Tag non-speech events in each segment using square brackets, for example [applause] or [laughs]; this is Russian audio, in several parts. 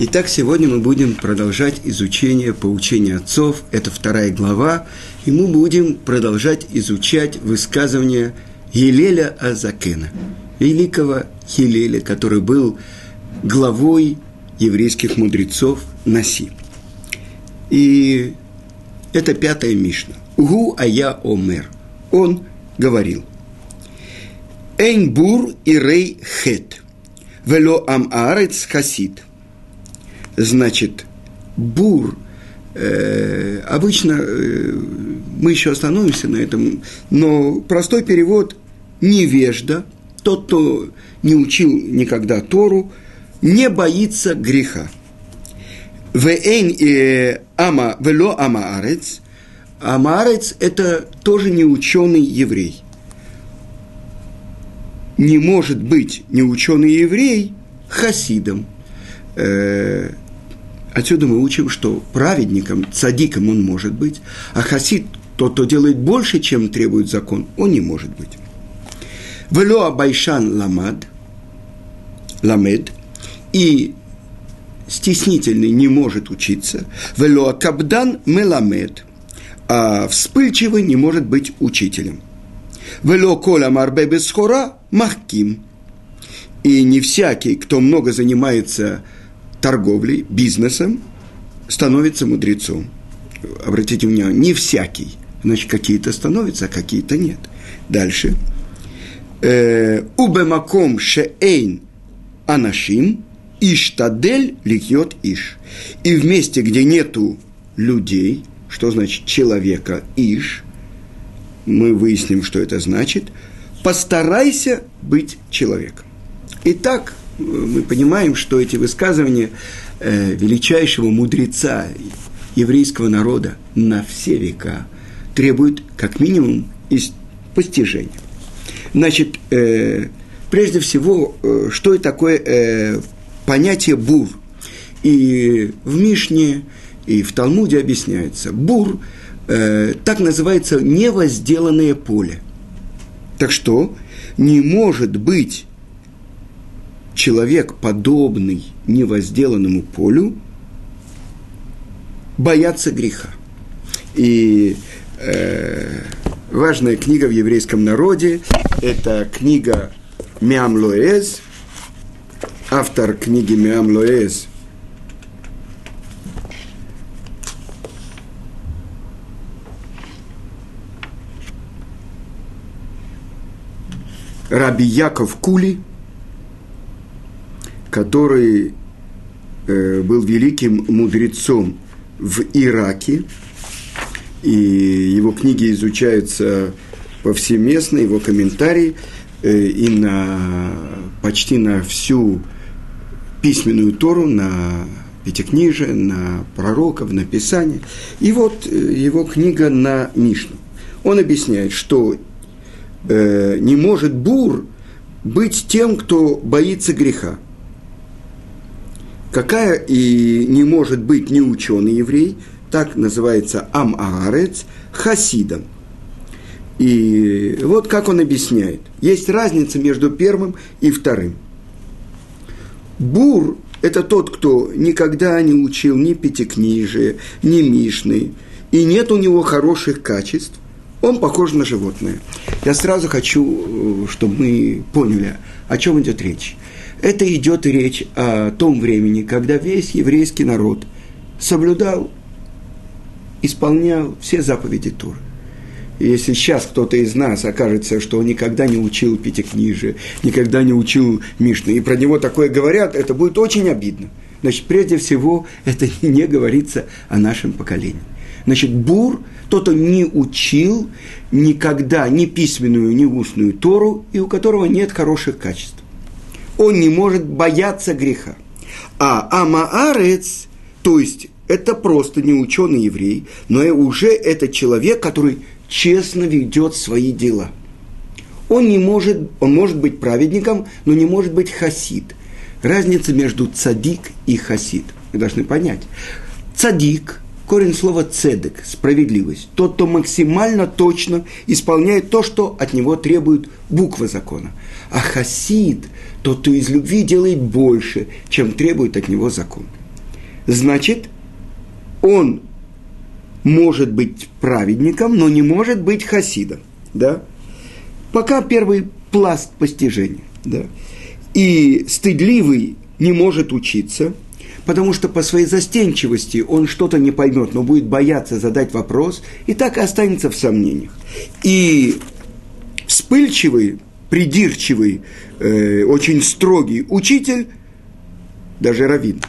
Итак, сегодня мы будем продолжать изучение поучения отцов. Это вторая глава. И мы будем продолжать изучать высказывания Елеля Азакена, великого Елеля, который был главой еврейских мудрецов Наси. И это пятая Мишна. Угу ая омер. Он говорил. Эйнбур и рей хет. Вело ам аарец хасид – Значит, бур, э, обычно э, мы еще остановимся на этом, но простой перевод – невежда, тот, кто не учил никогда Тору, не боится греха. Вейн э, ама вело амаарец. Амаарец – это тоже не ученый еврей. Не может быть не ученый еврей хасидом. Э, Отсюда мы учим, что праведником, цадиком он может быть, а хасид, тот, кто делает больше, чем требует закон, он не может быть. Вело Байшан ламад, ламед, и стеснительный не может учиться. Вело кабдан меламед, а вспыльчивый не может быть учителем. Вело кола марбе бесхора махким. И не всякий, кто много занимается торговлей, бизнесом, становится мудрецом. Обратите внимание, не всякий. Значит, какие-то становятся, а какие-то нет. Дальше. Э, Убемаком шеэйн анашим иштадель лихьет иш. И в месте, где нету людей, что значит человека иш, мы выясним, что это значит, постарайся быть человеком. Итак, мы понимаем, что эти высказывания э, величайшего мудреца еврейского народа на все века требуют как минимум постижения. Значит, э, прежде всего, э, что такое понятие бур? И в Мишне, и в Талмуде объясняется. Бур так называется невозделанное поле. Так что не может быть человек, подобный невозделанному полю, боятся греха. И э, важная книга в еврейском народе – это книга Миам Лоэз, автор книги Миам Лоэз – Раби Яков Кули – который э, был великим мудрецом в Ираке, и его книги изучаются повсеместно, его комментарии, э, и на, почти на всю письменную Тору, на Пятикнижие, на пророков, на Писание. И вот э, его книга на Мишну. Он объясняет, что не может бур быть тем, кто боится греха какая и не может быть не ученый еврей, так называется Ам-Аарец, хасидом. И вот как он объясняет. Есть разница между первым и вторым. Бур – это тот, кто никогда не учил ни пятикнижие, ни мишны, и нет у него хороших качеств, он похож на животное. Я сразу хочу, э, чтобы мы поняли, о чем идет речь. Это идет речь о том времени, когда весь еврейский народ соблюдал, исполнял все заповеди Туры. И если сейчас кто-то из нас окажется, что он никогда не учил Пятикнижие, никогда не учил Мишну, и про него такое говорят, это будет очень обидно. Значит, прежде всего, это [laughs] не говорится о нашем поколении. Значит, Бур, тот, кто не учил никогда ни письменную, ни устную Тору, и у которого нет хороших качеств он не может бояться греха. А Амаарец, то есть это просто не ученый еврей, но уже это человек, который честно ведет свои дела. Он не может, он может быть праведником, но не может быть хасид. Разница между цадик и хасид. Вы должны понять. Цадик, корень слова цедек, справедливость. Тот, кто максимально точно исполняет то, что от него требует буква закона. А хасид – тот, кто из любви делает больше, чем требует от него закон. значит, он может быть праведником, но не может быть хасидом. Да? Пока первый пласт постижения. Да? И стыдливый не может учиться, потому что по своей застенчивости он что-то не поймет, но будет бояться задать вопрос, и так и останется в сомнениях. И вспыльчивый, придирчивый, э, очень строгий учитель, даже раввин,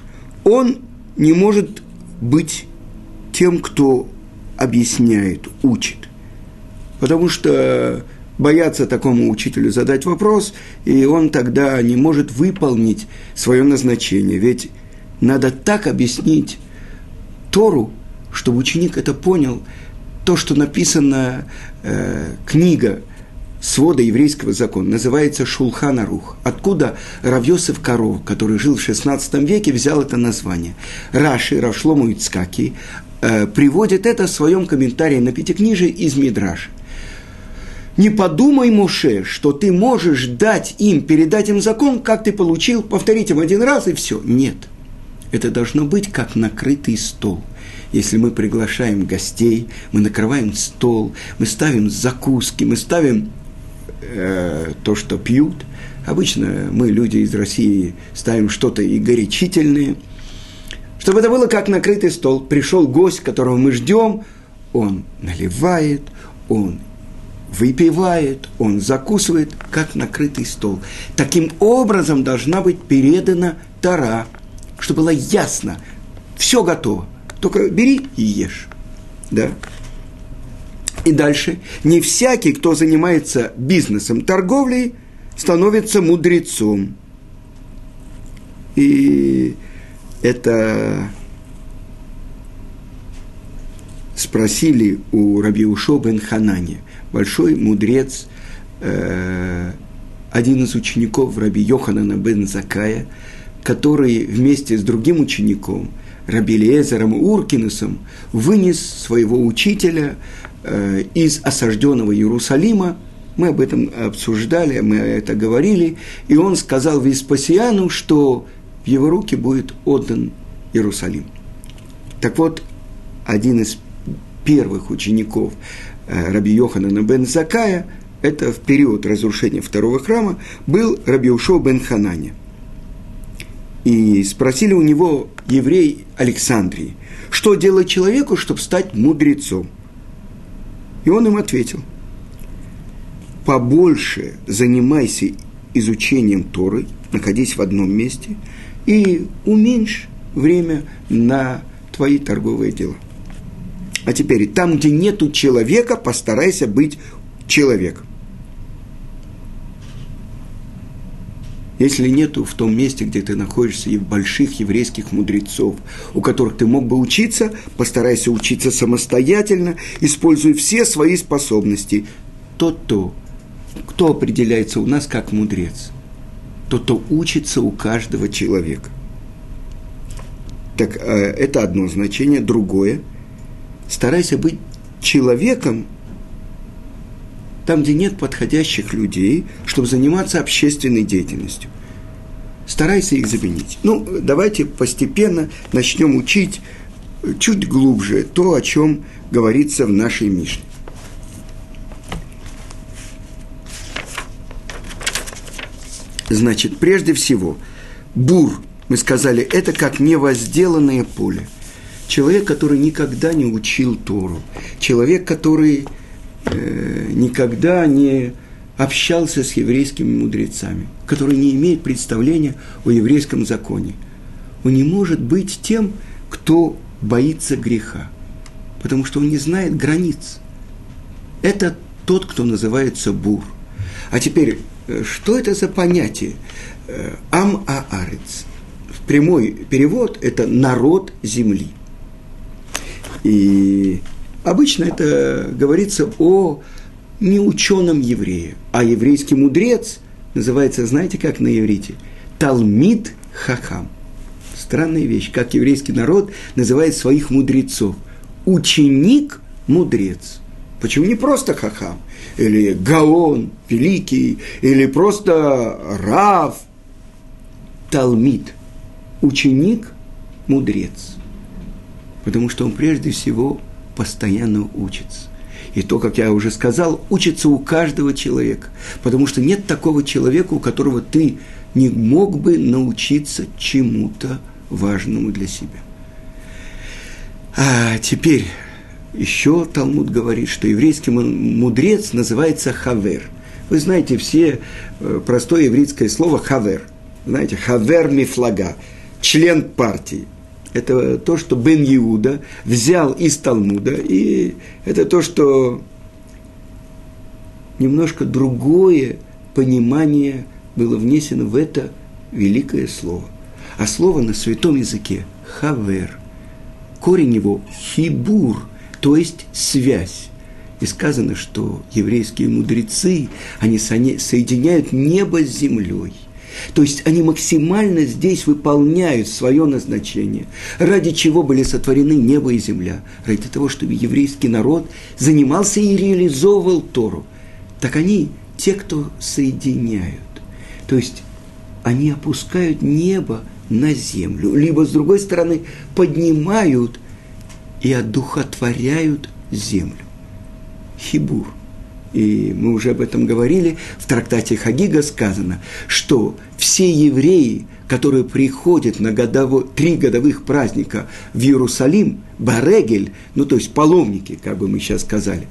он не может быть тем, кто объясняет, учит. Потому что боятся такому учителю задать вопрос, и он тогда не может выполнить свое назначение. Ведь надо так объяснить Тору, чтобы ученик это понял, то, что написано э, книга свода еврейского закона, называется Шулхан Арух. Откуда Равьосов Каро, который жил в XVI веке, взял это название. Раши, Равшлому Ицкаки, э, приводит это в своем комментарии на Пятикнижие из Мидраш. Не подумай, Муше, что ты можешь дать им, передать им закон, как ты получил, повторить им один раз и все. Нет. Это должно быть как накрытый стол. Если мы приглашаем гостей, мы накрываем стол, мы ставим закуски, мы ставим э, то, что пьют. Обычно мы, люди из России, ставим что-то и горячительное. Чтобы это было как накрытый стол. Пришел гость, которого мы ждем, он наливает, он выпивает, он закусывает, как накрытый стол. Таким образом должна быть передана Тара, чтобы было ясно, все готово, только бери и ешь. Да? И дальше. Не всякий, кто занимается бизнесом, торговлей, становится мудрецом. И это спросили у Раби Ушо бен Ханани – большой мудрец, э, один из учеников Раби Йоханана бен Закая, который вместе с другим учеником, Раби Лезером Уркинусом, вынес своего учителя э, из осажденного Иерусалима. Мы об этом обсуждали, мы это говорили. И он сказал Веспасиану, что в его руки будет отдан Иерусалим. Так вот, один из первых учеников Э, Раби Йоханана бен Закая, это в период разрушения второго храма, был Раби Ушо бен Ханани. И спросили у него еврей Александрии, что делать человеку, чтобы стать мудрецом. И он им ответил, побольше занимайся изучением Торы, находись в одном месте, и уменьшь время на твои торговые дела. А теперь, там, где нету человека, постарайся быть человеком. Если нету в том месте, где ты находишься, и больших еврейских мудрецов, у которых ты мог бы учиться, постарайся учиться самостоятельно, используя все свои способности. Тот-то, кто определяется у нас как мудрец? Тот, кто учится у каждого человека. Так э, это одно значение. Другое – старайся быть человеком там, где нет подходящих людей, чтобы заниматься общественной деятельностью. Старайся их заменить. Ну, давайте постепенно начнем учить чуть глубже то, о чем говорится в нашей Мишне. Значит, прежде всего, бур, мы сказали, это как невозделанное поле – человек, который никогда не учил Тору, человек, который э, никогда не общался с еврейскими мудрецами, который не имеет представления о еврейском законе. Он не может быть тем, кто боится греха, потому что он не знает границ. Это тот, кто называется бур. А теперь, э, что это за понятие? Э, Ам-Аарец. Прямой перевод – это народ земли – и обычно это говорится о неученом еврее, а еврейский мудрец называется, знаете, как на иврите? Талмид Хахам. Странная вещь, как еврейский народ называет своих мудрецов. Ученик – мудрец. Почему не просто хахам? Или гаон, великий, или просто рав, талмид. Ученик мудрец? Потому что он прежде всего постоянно учится. И то, как я уже сказал, учится у каждого человека. Потому что нет такого человека, у которого ты не мог бы научиться чему-то важному для себя. А теперь еще Талмуд говорит, что еврейский мудрец называется хавер. Вы знаете все э, простое еврейское слово хавер. Знаете, хавер мифлага, член партии. Это то, что Бен Иуда взял из Талмуда, и это то, что немножко другое понимание было внесено в это великое слово. А слово на святом языке – хавер. Корень его – хибур, то есть связь. И сказано, что еврейские мудрецы, они соединяют небо с землей. То есть они максимально здесь выполняют свое назначение, ради чего были сотворены небо и земля, ради того, чтобы еврейский народ занимался и реализовывал Тору. Так они те, кто соединяют. То есть они опускают небо на землю, либо, с другой стороны, поднимают и одухотворяют землю. Хибур. И мы уже об этом говорили, в трактате Хагига сказано, что все евреи, которые приходят на годово, три годовых праздника в Иерусалим, Барегель, ну то есть паломники, как бы мы сейчас сказали,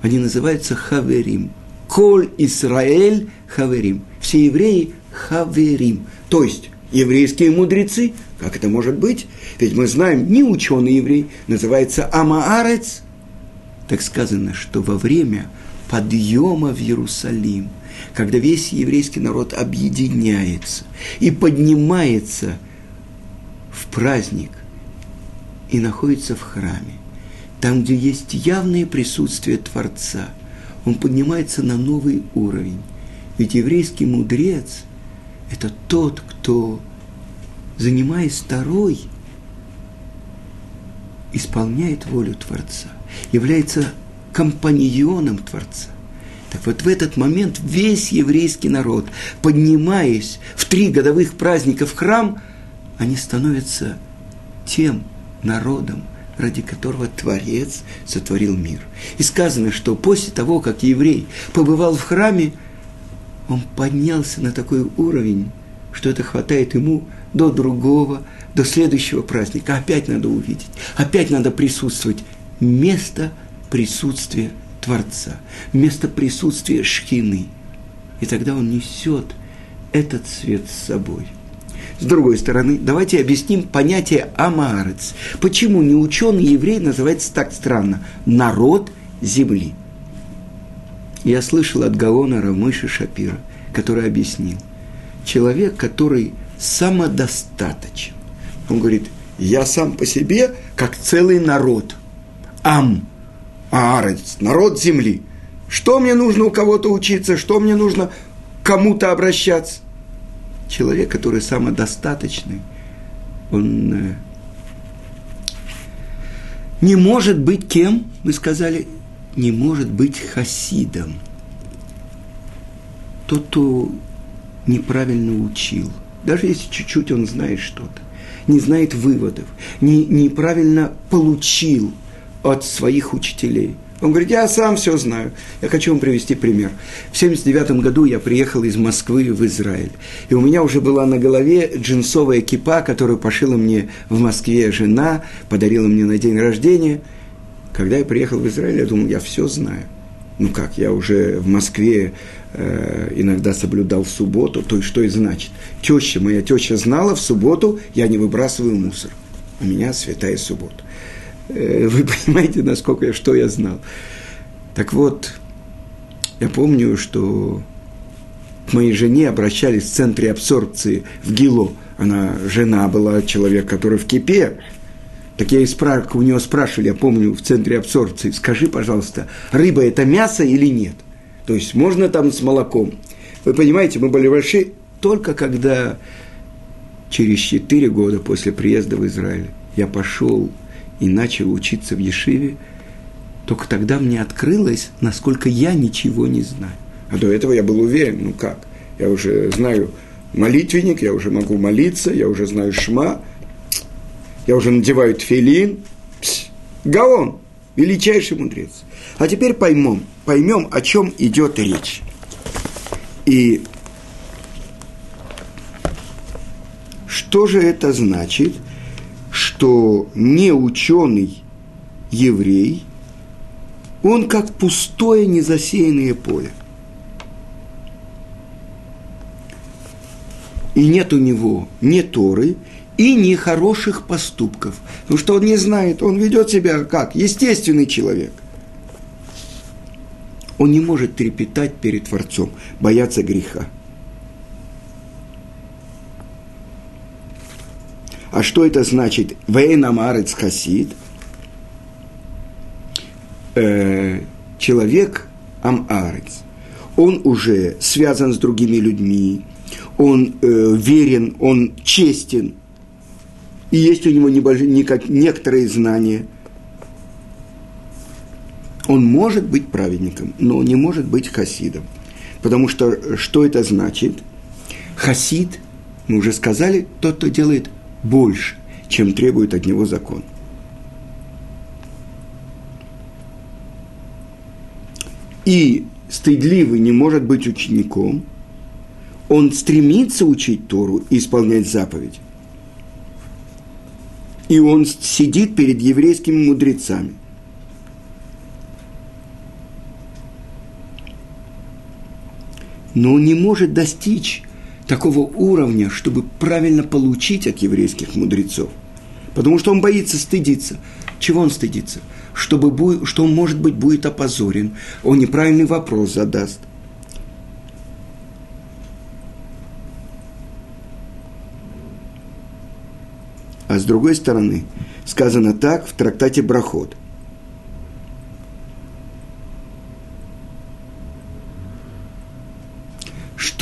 они называются Хаверим. Коль Исраэль Хаверим. Все евреи Хаверим. То есть еврейские мудрецы, как это может быть? Ведь мы знаем, не ученый еврей, называется Амаарец. Так сказано, что во время подъема в Иерусалим, когда весь еврейский народ объединяется и поднимается в праздник и находится в храме, там, где есть явное присутствие Творца, он поднимается на новый уровень. Ведь еврейский мудрец – это тот, кто, занимаясь второй, исполняет волю Творца, является компаньоном Творца. Так вот в этот момент весь еврейский народ, поднимаясь в три годовых праздника в храм, они становятся тем народом, ради которого Творец сотворил мир. И сказано, что после того, как еврей побывал в храме, он поднялся на такой уровень, что это хватает ему до другого, до следующего праздника. Опять надо увидеть, опять надо присутствовать. Место присутствия Творца, место присутствия Шхины. И тогда он несет этот свет с собой. С другой стороны, давайте объясним понятие Амаарец. Почему неученый еврей называется так странно? Народ земли. Я слышал от Гаона Рамыши Шапира, который объяснил. Человек, который самодостаточен. Он говорит, я сам по себе, как целый народ. Ам – Аарец, народ земли. Что мне нужно у кого-то учиться, что мне нужно кому-то обращаться? Человек, который самодостаточный, он э, не может быть кем, мы сказали, не может быть хасидом. Тот, кто неправильно учил, даже если чуть-чуть он знает что-то, не знает выводов, не, неправильно получил – от своих учителей. Он говорит, я сам все знаю. Я хочу вам привести пример. В 79 году я приехал из Москвы в Израиль. И у меня уже была на голове джинсовая кипа, которую пошила мне в Москве жена, подарила мне на день рождения. Когда я приехал в Израиль, я думал, я все знаю. Ну как, я уже в Москве э, иногда соблюдал субботу, то есть что и значит. Теща, моя теща знала, в субботу я не выбрасываю мусор. У меня святая суббота. Э, вы [laughs] понимаете, насколько я, что я знал. Так вот, я помню, что к моей жене обращались в центре абсорбции в Гило. Она жена была, человек, который в кипе. Так я и спра- у него спрашивали, я помню, в центре абсорбции, скажи, пожалуйста, рыба – это мясо или нет? То есть можно там с молоком? Вы понимаете, мы были большие только когда через четыре года после приезда в Израиль я пошел и начал учиться в Ешиве, только тогда мне открылось, насколько я ничего не знаю. А до этого я был уверен, ну как, я уже знаю молитвенник, я уже могу молиться, я уже знаю шма. я уже надеваю тфилин. Пс, Гаон, величайший мудрец. А теперь поймем, поймем, о чем идет речь. И что же это значит, что неученый еврей, он как пустое незасеянное поле. И нет у него ни Торы, и ни хороших поступков. Потому что он не знает, он ведет себя как естественный человек. Он не может трепетать перед Творцом, бояться греха. А что это значит? Вейнамарец хасид. Э, человек амарец. Он уже связан с другими людьми, он э, верен, он честен, и есть у него небольшие, никак, некоторые знания. Он может быть праведником, но не может быть хасидом. Потому что что это значит? Хасид, мы уже сказали, тот, кто делает больше, чем требует от него закон. И стыдливый не может быть учеником, он стремится учить Тору и исполнять заповедь. И он сидит перед еврейскими мудрецами. Но он не может достичь такого уровня, чтобы правильно получить от еврейских мудрецов. Потому что он боится стыдиться. Чего он стыдится? Чтобы, что он, может быть, будет опозорен, он неправильный вопрос задаст. А с другой стороны, сказано так в трактате Брахот.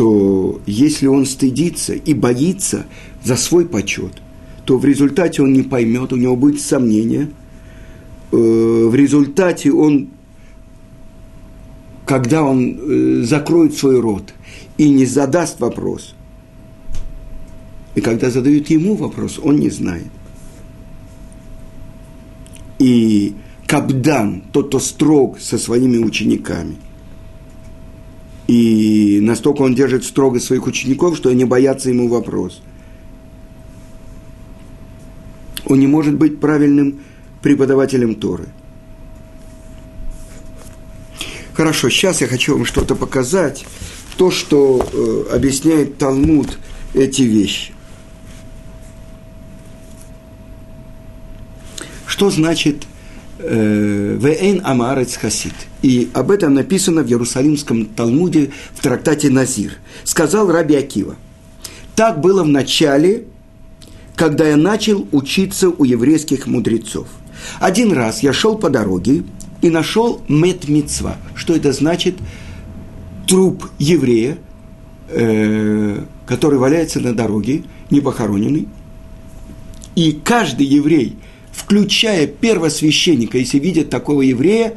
Что если он стыдится и боится за свой почет, то в результате он не поймет, у него будет сомнение. Э, в результате он, когда он э, закроет свой рот и не задаст вопрос – и когда задают ему вопрос, он не знает. И Кабдан, тот, кто строг со своими учениками, и настолько он держит строго своих учеников, что они боятся ему вопрос. Он не может быть правильным преподавателем Торы. Хорошо, сейчас я хочу вам что-то показать, то, что э, объясняет Талмуд эти вещи. Что значит э, «Веэн амарец хасид»? И об этом написано в Иерусалимском Талмуде в трактате Назир. Сказал Раби Акива. Так было в начале, когда я начал учиться у еврейских мудрецов. Один раз я шел по дороге и нашел мет. Что это значит? Труп еврея, э, который валяется на дороге, не похороненный. И каждый еврей – включая первосвященника, если видят такого еврея,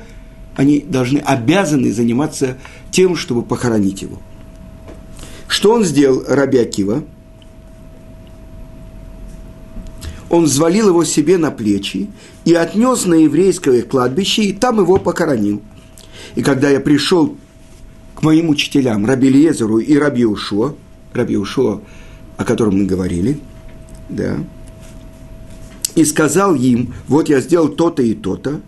они должны, обязаны заниматься тем, чтобы похоронить его. Что он сделал, Раби Акива? Он взвалил его себе на плечи и отнес на еврейское кладбище, и там его похоронил. И когда я пришел к моим учителям, Раби Лезеру и Раби Ушо, Раби Ушо, о котором мы говорили, да, и сказал им, вот я сделал то-то и то-то,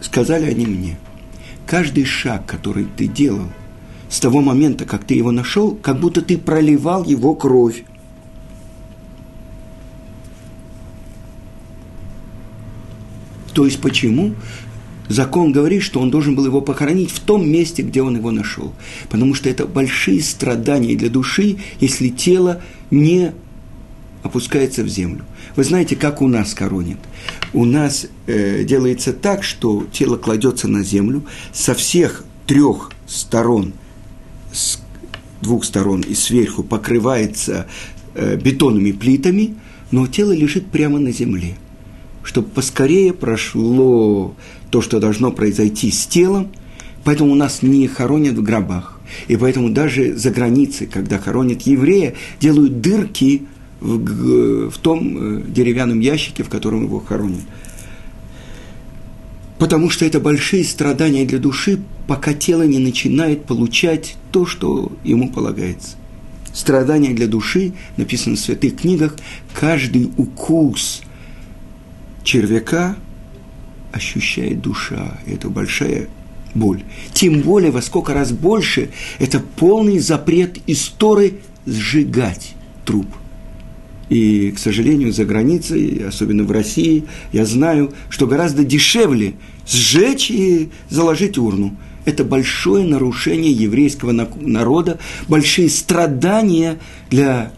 сказали они мне, каждый шаг, который ты делал, с того момента, как ты его нашел, как будто ты проливал его кровь. То есть почему? Закон говорит, что он должен был его похоронить в том месте, где он его нашел. Потому что это большие страдания для души, если тело не опускается в землю. Вы знаете, как у нас коронят? У нас э, делается так, что тело кладется на землю со всех трех сторон, с двух сторон и сверху покрывается э, бетонными плитами, но тело лежит прямо на земле, чтобы поскорее прошло то, что должно произойти с телом, поэтому у нас не хоронят в гробах. И поэтому даже за границей, когда хоронят еврея, делают дырки в, в том э, деревянном ящике, в котором его хоронят. Потому что это большие страдания для души, пока тело не начинает получать то, что ему полагается. Страдания для души, написано в святых книгах, каждый укус червяка ощущает душа. Это большая боль. Тем более, во сколько раз больше, это полный запрет истории сжигать труп. И, к сожалению, за границей, особенно в России, я знаю, что гораздо дешевле сжечь и заложить урну. Это большое нарушение еврейского народа, большие страдания для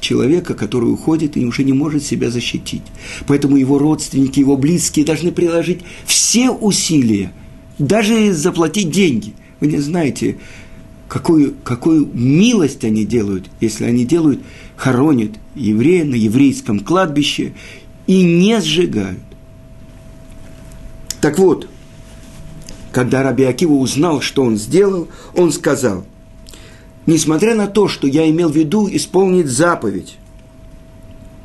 человека, который уходит и уже не может себя защитить. Поэтому его родственники, его близкие должны приложить все усилия, даже заплатить деньги. Вы не знаете, какую, какую милость они делают, если они делают, хоронят еврея на еврейском кладбище и не сжигают. Так вот, когда Раби Акива узнал, что он сделал, он сказал, несмотря на то, что я имел в виду исполнить заповедь,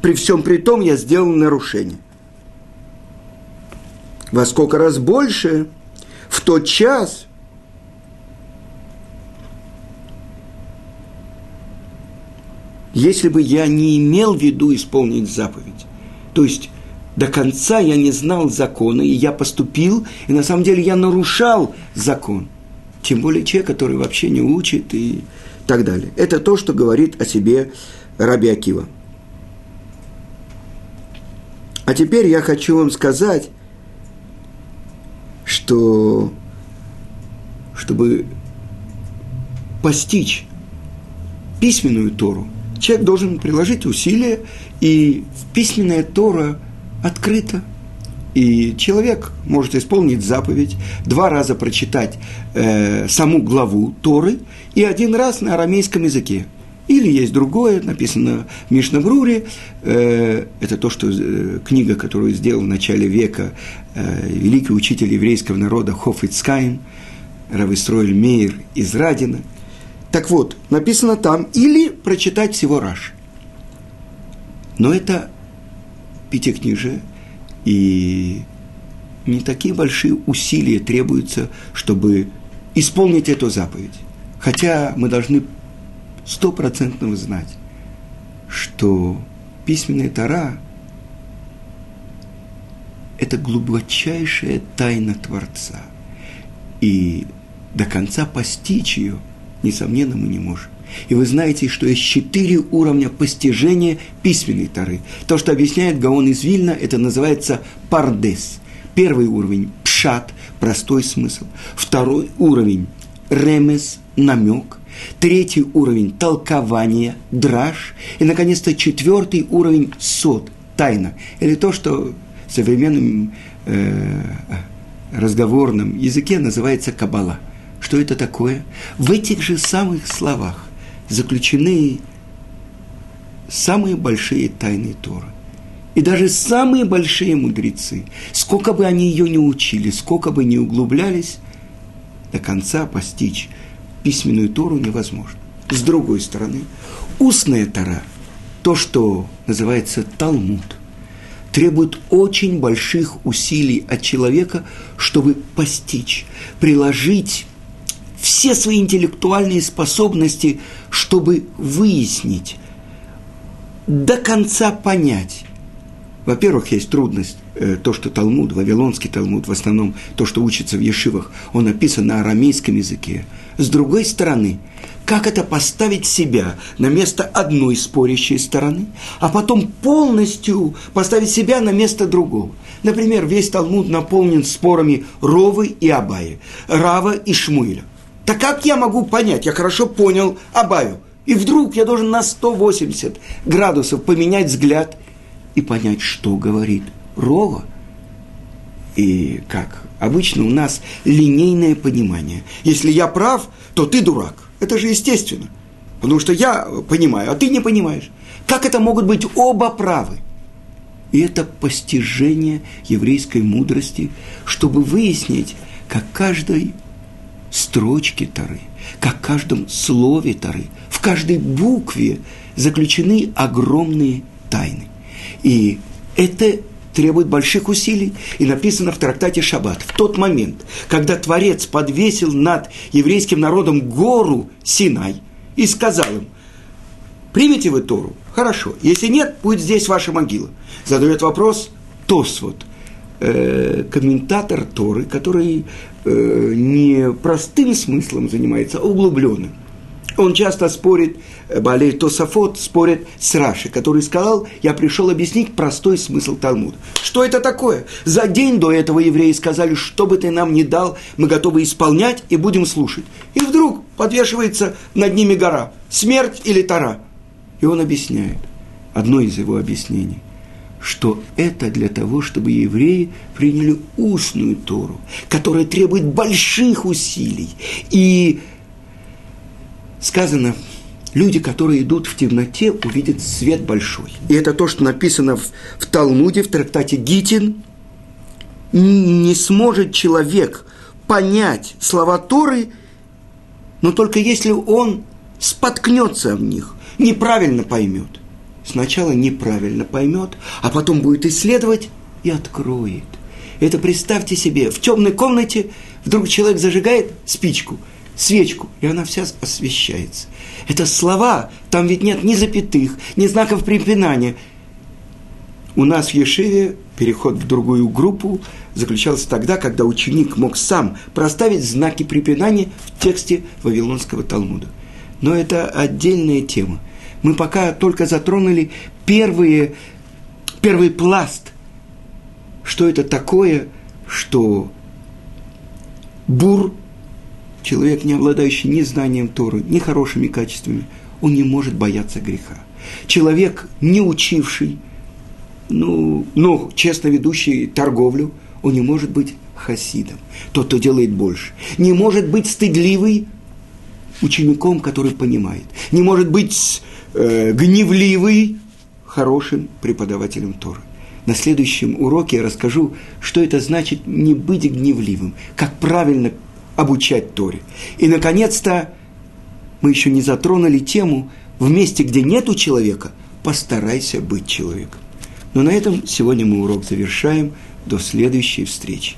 при всем при том я сделал нарушение. Во сколько раз больше в тот час, если бы я не имел в виду исполнить заповедь. То есть до конца я не знал закона, и я поступил, и на самом деле я нарушал закон. Тем более человек, который вообще не учит и так далее. Это то, что говорит о себе Раби Акива. А теперь я хочу вам сказать, что чтобы постичь письменную Тору, человек должен приложить усилия, и письменная Тора открыта – и человек может исполнить заповедь, два раза прочитать э, саму главу Торы и один раз на арамейском языке. Или есть другое, написано в Мишнабруре, э, это то, что э, книга, которую сделал в начале века э, великий учитель еврейского народа Хофицкайн, Равистройль Мейер из Радина. Так вот, написано там, или прочитать всего Раш. Но это пятикнижие – и не такие большие усилия требуются, чтобы исполнить эту заповедь. Хотя мы должны стопроцентно знать, что письменная Тара – это глубочайшая тайна Творца. И до конца постичь ее, несомненно, мы не можем. И вы знаете, что есть четыре уровня постижения письменной Тары. То, что объясняет Гаон из Вильна, это называется пардес. Первый уровень – пшат, простой смысл. Второй уровень – ремес, намек. Третий уровень – толкование, драж. И, наконец-то, четвертый уровень – сот, тайна. Или то, что в современном э, разговорном языке называется кабала. Что это такое? В этих же самых словах заключены самые большие тайны Торы. И даже самые большие мудрецы, сколько бы они ее не учили, сколько бы не углублялись, до конца постичь письменную Тору невозможно. С другой стороны, устная Тора, то, что называется Талмуд, требует очень больших усилий от человека, чтобы постичь, приложить все свои интеллектуальные способности, чтобы выяснить, до конца понять. Во-первых, есть трудность, э, то, что Талмуд, Вавилонский Талмуд, в основном то, что учится в Ешивах, он написан на арамейском языке. С другой стороны, как это поставить себя на место одной спорящей стороны, а потом полностью поставить себя на место другого. Например, весь Талмуд наполнен спорами Ровы и Абаи, Рава и Шмуиля. Так как я могу понять? Я хорошо понял Абаю. И вдруг я должен на 180 градусов поменять взгляд и понять, что говорит Рова. И как? Обычно у нас линейное понимание. Если я прав, то ты дурак. Это же естественно. Потому что я понимаю, а ты не понимаешь. Как это могут быть оба правы? И это постижение еврейской мудрости, чтобы выяснить, как каждый строчки Тары, как в каждом слове Торы, в каждой букве заключены огромные тайны. И это требует больших усилий. И написано в трактате Шаббат. В тот момент, когда Творец подвесил над еврейским народом гору Синай и сказал им, примите вы Тору? Хорошо. Если нет, будет здесь ваша могила. Задает вопрос Тосвот, э, комментатор Торы, который э, не простым смыслом занимается, а углубленным. Он часто спорит, э, Балей Тософот спорит с Раши, который сказал, я пришел объяснить простой смысл Талмуда. Что это такое? За день до этого евреи сказали, что бы ты нам ни дал, мы готовы исполнять и будем слушать. И вдруг подвешивается над ними гора. Смерть или Тара. И он объясняет, одно из его объяснений, что это для того, чтобы евреи приняли устную Тору, которая требует больших усилий. И сказано, люди, которые идут в темноте, увидят свет большой. И это то, что написано в, в Талмуде, в трактате Гитин. Не сможет человек понять слова Торы, но только если он споткнется в них, неправильно поймет. Сначала неправильно поймет, а потом будет исследовать и откроет. Это представьте себе, в темной комнате вдруг человек зажигает спичку – свечку, и она вся освещается. Это слова, там ведь нет ни запятых, ни знаков препинания. У нас в Ешиве переход в другую группу заключался тогда, когда ученик мог сам проставить знаки препинания в тексте Вавилонского Талмуда. Но это отдельная тема. Мы пока только затронули первые, первый пласт, что это такое, что бур человек, не обладающий ни знанием Торы, ни хорошими качествами, он не может бояться греха. Человек, не учивший, ну, но честно ведущий торговлю, он не может быть хасидом, тот, кто делает больше. Не может быть стыдливый учеником, который понимает. Не может быть э, гневливый хорошим преподавателем Торы. На следующем уроке я расскажу, что это значит не быть гневливым, как правильно обучать Торе. И, наконец-то, мы еще не затронули тему «В месте, где нету человека, постарайся быть человеком». Но на этом сегодня мы урок завершаем. До следующей встречи.